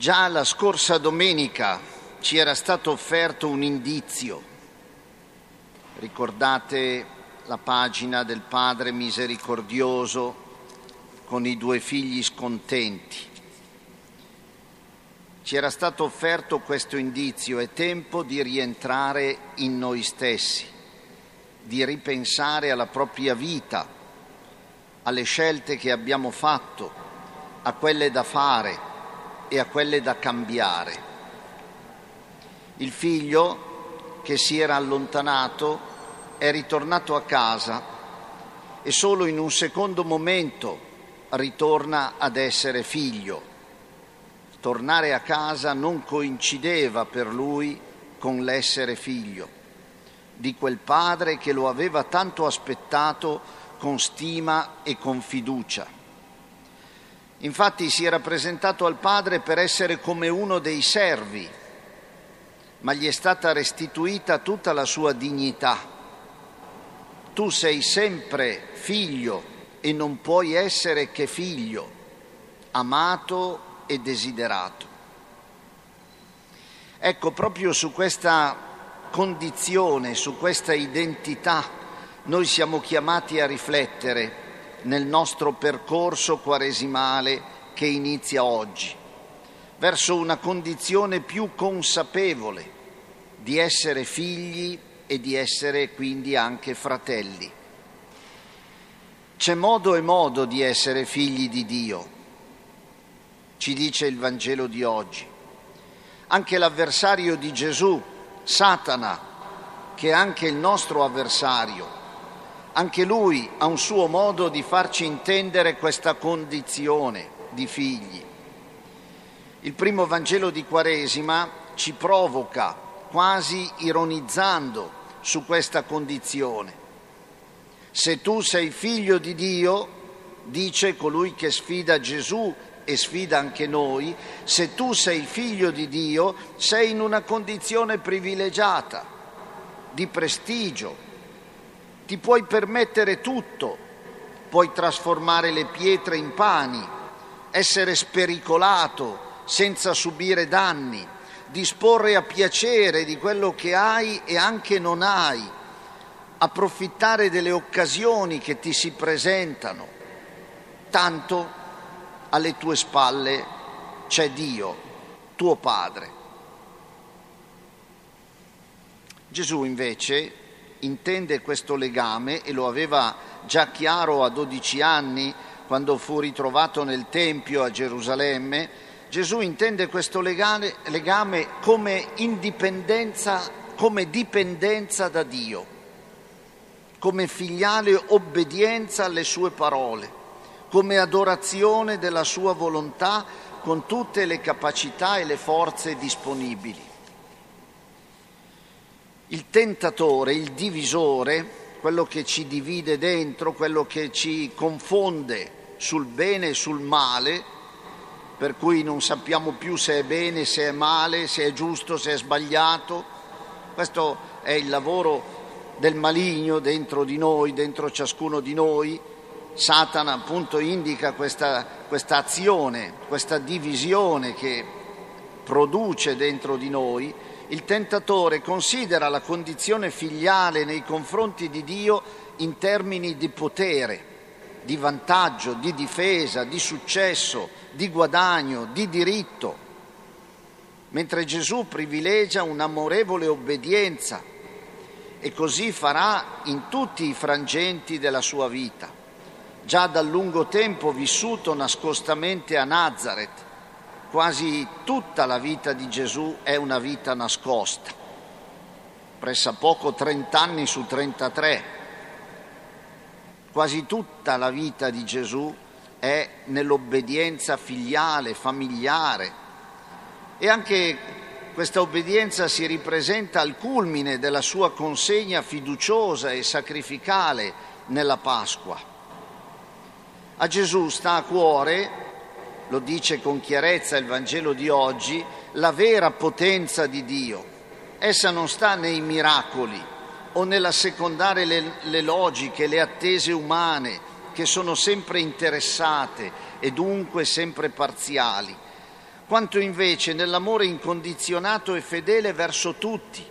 Già la scorsa domenica ci era stato offerto un indizio. Ricordate la pagina del Padre misericordioso con i due figli scontenti. Ci era stato offerto questo indizio, è tempo di rientrare in noi stessi, di ripensare alla propria vita, alle scelte che abbiamo fatto, a quelle da fare e a quelle da cambiare. Il figlio che si era allontanato è ritornato a casa e solo in un secondo momento ritorna ad essere figlio. Tornare a casa non coincideva per lui con l'essere figlio di quel padre che lo aveva tanto aspettato con stima e con fiducia. Infatti si era presentato al padre per essere come uno dei servi, ma gli è stata restituita tutta la sua dignità. Tu sei sempre figlio e non puoi essere che figlio, amato e desiderato. Ecco, proprio su questa condizione, su questa identità, noi siamo chiamati a riflettere nel nostro percorso quaresimale che inizia oggi, verso una condizione più consapevole di essere figli e di essere quindi anche fratelli. C'è modo e modo di essere figli di Dio, ci dice il Vangelo di oggi. Anche l'avversario di Gesù, Satana, che è anche il nostro avversario, anche lui ha un suo modo di farci intendere questa condizione di figli. Il primo Vangelo di Quaresima ci provoca, quasi ironizzando, su questa condizione. Se tu sei figlio di Dio, dice colui che sfida Gesù e sfida anche noi, se tu sei figlio di Dio, sei in una condizione privilegiata, di prestigio, ti puoi permettere tutto, puoi trasformare le pietre in pani, essere spericolato senza subire danni, disporre a piacere di quello che hai e anche non hai, approfittare delle occasioni che ti si presentano. Tanto alle tue spalle c'è Dio, tuo Padre. Gesù invece intende questo legame e lo aveva già chiaro a 12 anni quando fu ritrovato nel Tempio a Gerusalemme, Gesù intende questo legame, legame come indipendenza, come dipendenza da Dio, come filiale obbedienza alle sue parole, come adorazione della sua volontà con tutte le capacità e le forze disponibili. Il tentatore, il divisore, quello che ci divide dentro, quello che ci confonde sul bene e sul male, per cui non sappiamo più se è bene, se è male, se è giusto, se è sbagliato. Questo è il lavoro del maligno dentro di noi, dentro ciascuno di noi. Satana appunto indica questa, questa azione, questa divisione che produce dentro di noi il tentatore considera la condizione filiale nei confronti di Dio in termini di potere, di vantaggio, di difesa, di successo, di guadagno, di diritto, mentre Gesù privilegia un'amorevole obbedienza e così farà in tutti i frangenti della sua vita. Già da lungo tempo vissuto nascostamente a Nazareth, Quasi tutta la vita di Gesù è una vita nascosta, pressappoco 30 anni su 33. Quasi tutta la vita di Gesù è nell'obbedienza filiale, familiare e anche questa obbedienza si ripresenta al culmine della sua consegna fiduciosa e sacrificale nella Pasqua. A Gesù sta a cuore lo dice con chiarezza il Vangelo di oggi, la vera potenza di Dio. Essa non sta nei miracoli o nell'assecondare le, le logiche, le attese umane, che sono sempre interessate e dunque sempre parziali. quanto invece nell'amore incondizionato e fedele verso tutti,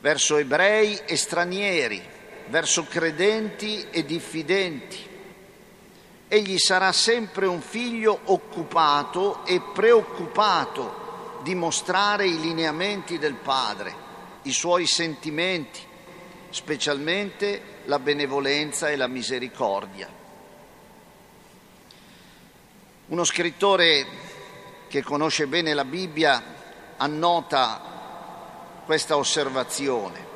verso ebrei e stranieri, verso credenti e diffidenti. Egli sarà sempre un figlio occupato e preoccupato di mostrare i lineamenti del Padre, i suoi sentimenti, specialmente la benevolenza e la misericordia. Uno scrittore che conosce bene la Bibbia annota questa osservazione.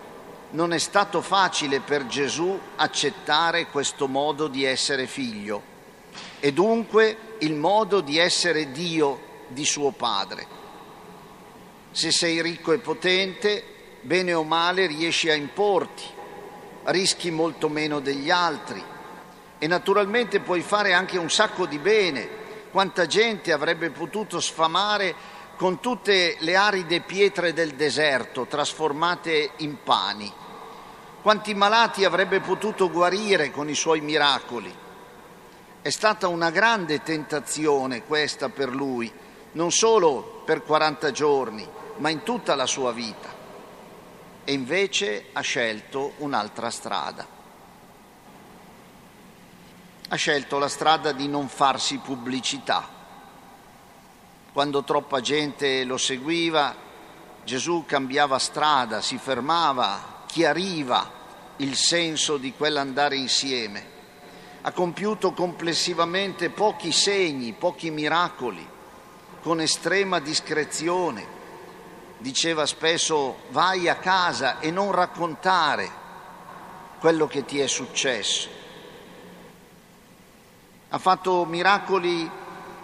Non è stato facile per Gesù accettare questo modo di essere figlio e dunque il modo di essere Dio di suo Padre. Se sei ricco e potente, bene o male riesci a importi, rischi molto meno degli altri e naturalmente puoi fare anche un sacco di bene. Quanta gente avrebbe potuto sfamare con tutte le aride pietre del deserto trasformate in pani? Quanti malati avrebbe potuto guarire con i suoi miracoli? È stata una grande tentazione questa per lui, non solo per 40 giorni, ma in tutta la sua vita e invece ha scelto un'altra strada. Ha scelto la strada di non farsi pubblicità. Quando troppa gente lo seguiva, Gesù cambiava strada, si fermava, chiariva il senso di quell'andare insieme. Ha compiuto complessivamente pochi segni, pochi miracoli, con estrema discrezione diceva spesso vai a casa e non raccontare quello che ti è successo. Ha fatto miracoli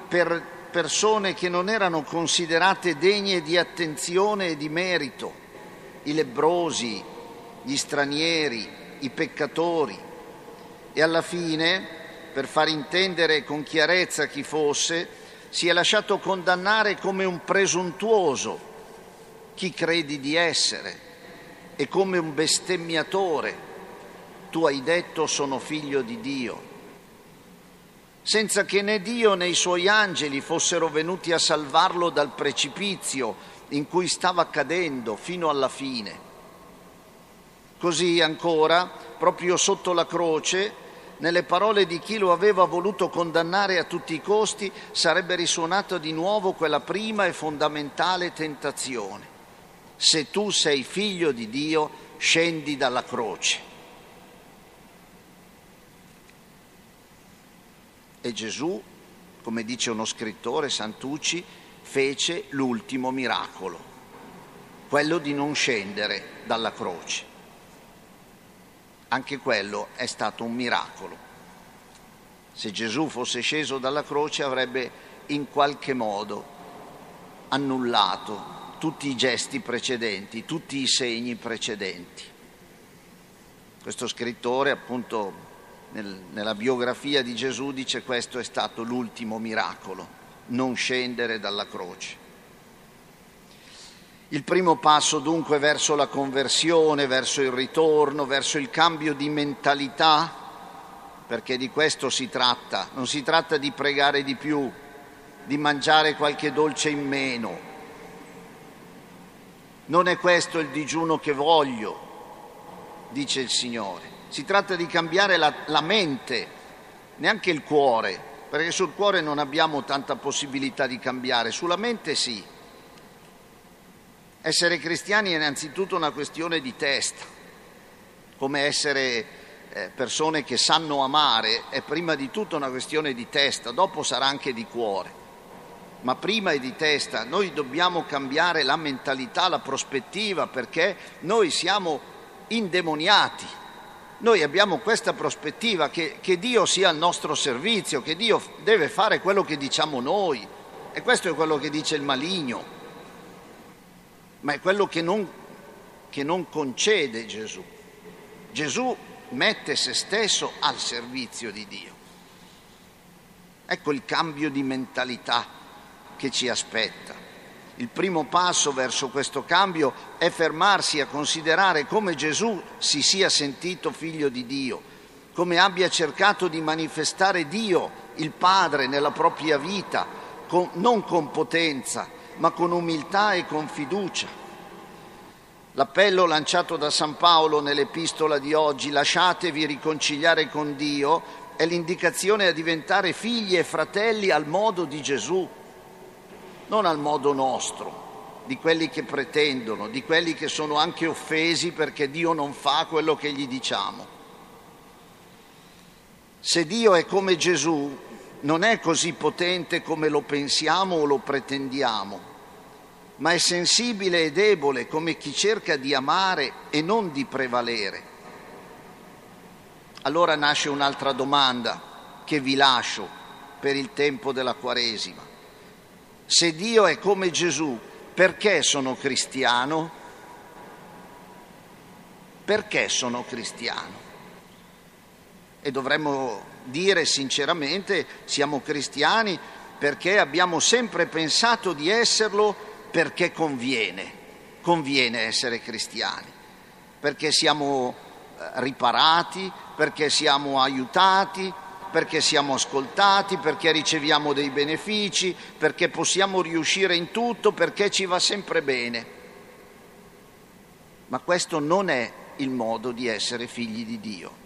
per persone che non erano considerate degne di attenzione e di merito, i lebrosi, gli stranieri, i peccatori. E alla fine, per far intendere con chiarezza chi fosse, si è lasciato condannare come un presuntuoso chi credi di essere e come un bestemmiatore tu hai detto sono figlio di Dio, senza che né Dio né i suoi angeli fossero venuti a salvarlo dal precipizio in cui stava cadendo fino alla fine. Così ancora, proprio sotto la croce, nelle parole di chi lo aveva voluto condannare a tutti i costi, sarebbe risuonata di nuovo quella prima e fondamentale tentazione se tu sei figlio di Dio, scendi dalla croce. E Gesù, come dice uno scrittore, Santucci, fece l'ultimo miracolo, quello di non scendere dalla croce. Anche quello è stato un miracolo. Se Gesù fosse sceso dalla croce avrebbe in qualche modo annullato tutti i gesti precedenti, tutti i segni precedenti. Questo scrittore, appunto, nel, nella biografia di Gesù dice questo è stato l'ultimo miracolo, non scendere dalla croce. Il primo passo dunque verso la conversione, verso il ritorno, verso il cambio di mentalità, perché di questo si tratta, non si tratta di pregare di più, di mangiare qualche dolce in meno, non è questo il digiuno che voglio, dice il Signore. Si tratta di cambiare la, la mente, neanche il cuore, perché sul cuore non abbiamo tanta possibilità di cambiare, sulla mente sì. Essere cristiani è innanzitutto una questione di testa, come essere eh, persone che sanno amare è prima di tutto una questione di testa, dopo sarà anche di cuore ma prima è di testa. Noi dobbiamo cambiare la mentalità, la prospettiva, perché noi siamo indemoniati. Noi abbiamo questa prospettiva che, che Dio sia al nostro servizio, che Dio deve fare quello che diciamo noi. E questo è quello che dice il maligno, ma è quello che non, che non concede Gesù. Gesù mette se stesso al servizio di Dio. Ecco il cambio di mentalità che ci aspetta. Il primo passo verso questo cambio è fermarsi a considerare come Gesù si sia sentito figlio di Dio, come abbia cercato di manifestare Dio, il Padre, nella propria vita, con, non con potenza, ma con umiltà e con fiducia. L'appello lanciato da San Paolo nell'epistola di oggi, lasciatevi riconciliare con Dio, è l'indicazione a diventare figli e fratelli al modo di Gesù, non al modo nostro, di quelli che pretendono, di quelli che sono anche offesi perché Dio non fa quello che gli diciamo. Se Dio è come Gesù, non è così potente come lo pensiamo o lo pretendiamo, ma è sensibile e debole come chi cerca di amare e non di prevalere. Allora nasce un'altra domanda che vi lascio per il tempo della Quaresima. Se Dio è come Gesù, perché sono cristiano? Perché sono cristiano? E dovremmo dire sinceramente siamo cristiani perché abbiamo sempre pensato di esserlo perché conviene, conviene essere cristiani, perché siamo eh, riparati, perché siamo aiutati, perché siamo ascoltati, perché riceviamo dei benefici, perché possiamo riuscire in tutto, perché ci va sempre bene. Ma questo non è il modo di essere figli di Dio.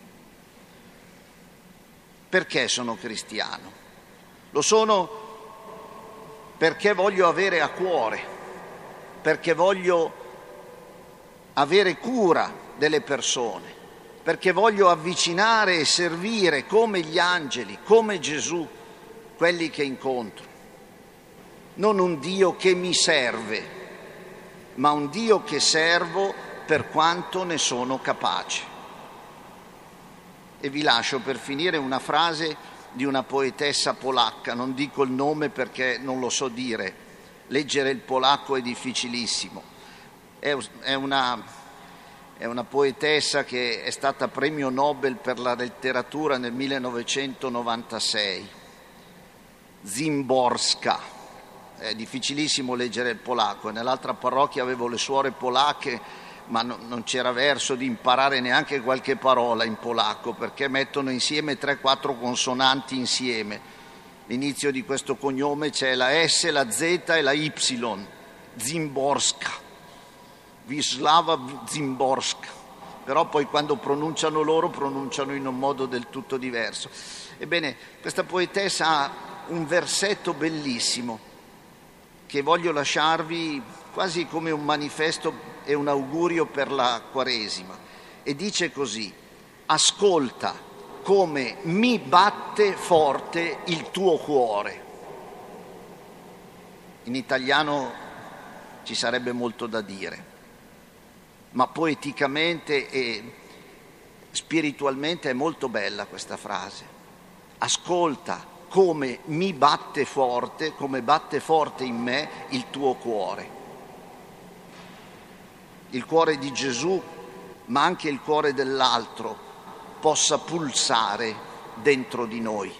Perché sono cristiano? Lo sono perché voglio avere a cuore, perché voglio avere cura delle persone, perché voglio avvicinare e servire come gli angeli, come Gesù, quelli che incontro. Non un Dio che mi serve, ma un Dio che servo per quanto ne sono capace. E vi lascio per finire una frase di una poetessa polacca, non dico il nome perché non lo so dire, leggere il polacco è difficilissimo. È una è una poetessa che è stata premio Nobel per la letteratura nel 1996, Zimborska. È difficilissimo leggere il polacco, nell'altra parrocchia avevo le suore polacche, ma no, non c'era verso di imparare neanche qualche parola in polacco, perché mettono insieme 3-4 consonanti insieme. L'inizio di questo cognome c'è la S, la Z e la Y, Zimborska Wisława Zimborsk, però poi quando pronunciano loro pronunciano in un modo del tutto diverso. Ebbene, questa poetessa ha un versetto bellissimo che voglio lasciarvi quasi come un manifesto e un augurio per la Quaresima e dice così, ascolta come mi batte forte il tuo cuore. In italiano ci sarebbe molto da dire ma poeticamente e spiritualmente è molto bella questa frase. Ascolta come mi batte forte, come batte forte in me il tuo cuore. Il cuore di Gesù, ma anche il cuore dell'altro, possa pulsare dentro di noi.